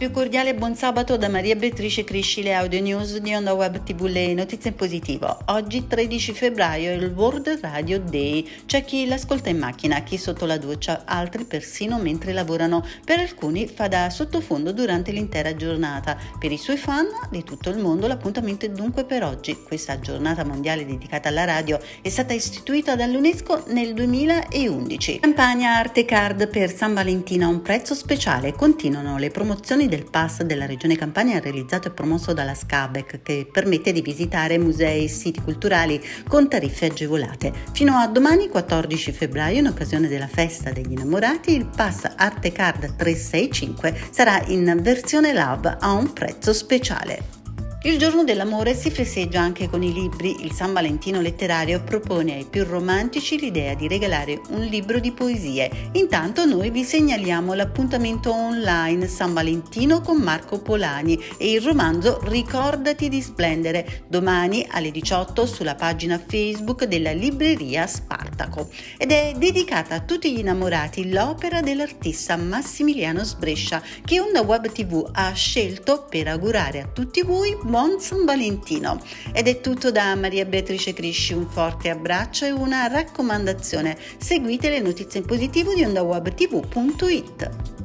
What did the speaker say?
più cordiale buon sabato da Maria Beatrice Crisci, le audio news di Onda Web TV, le notizie in positivo. Oggi 13 febbraio è il World Radio Day. C'è chi l'ascolta in macchina, chi sotto la doccia, altri persino mentre lavorano. Per alcuni fa da sottofondo durante l'intera giornata. Per i suoi fan di tutto il mondo l'appuntamento è dunque per oggi. Questa giornata mondiale dedicata alla radio è stata istituita dall'UNESCO nel 2011. Campagna Arte Card per San Valentino a un prezzo speciale. Continuano le promozioni del pass della Regione Campania realizzato e promosso dalla SCABEC che permette di visitare musei e siti culturali con tariffe agevolate. Fino a domani 14 febbraio, in occasione della festa degli innamorati, il pass Arte Card 365 sarà in versione Love a un prezzo speciale. Il giorno dell'amore si festeggia anche con i libri. Il San Valentino letterario propone ai più romantici l'idea di regalare un libro di poesie. Intanto noi vi segnaliamo l'appuntamento online San Valentino con Marco Polani e il romanzo Ricordati di splendere domani alle 18 sulla pagina Facebook della libreria Spartaco ed è dedicata a tutti gli innamorati l'opera dell'artista Massimiliano Sbrescia che Onda Web TV ha scelto per augurare a tutti voi buon San Valentino. Ed è tutto da Maria Beatrice Crisci, un forte abbraccio e una raccomandazione. Seguite le notizie in positivo di ondawebtv.it.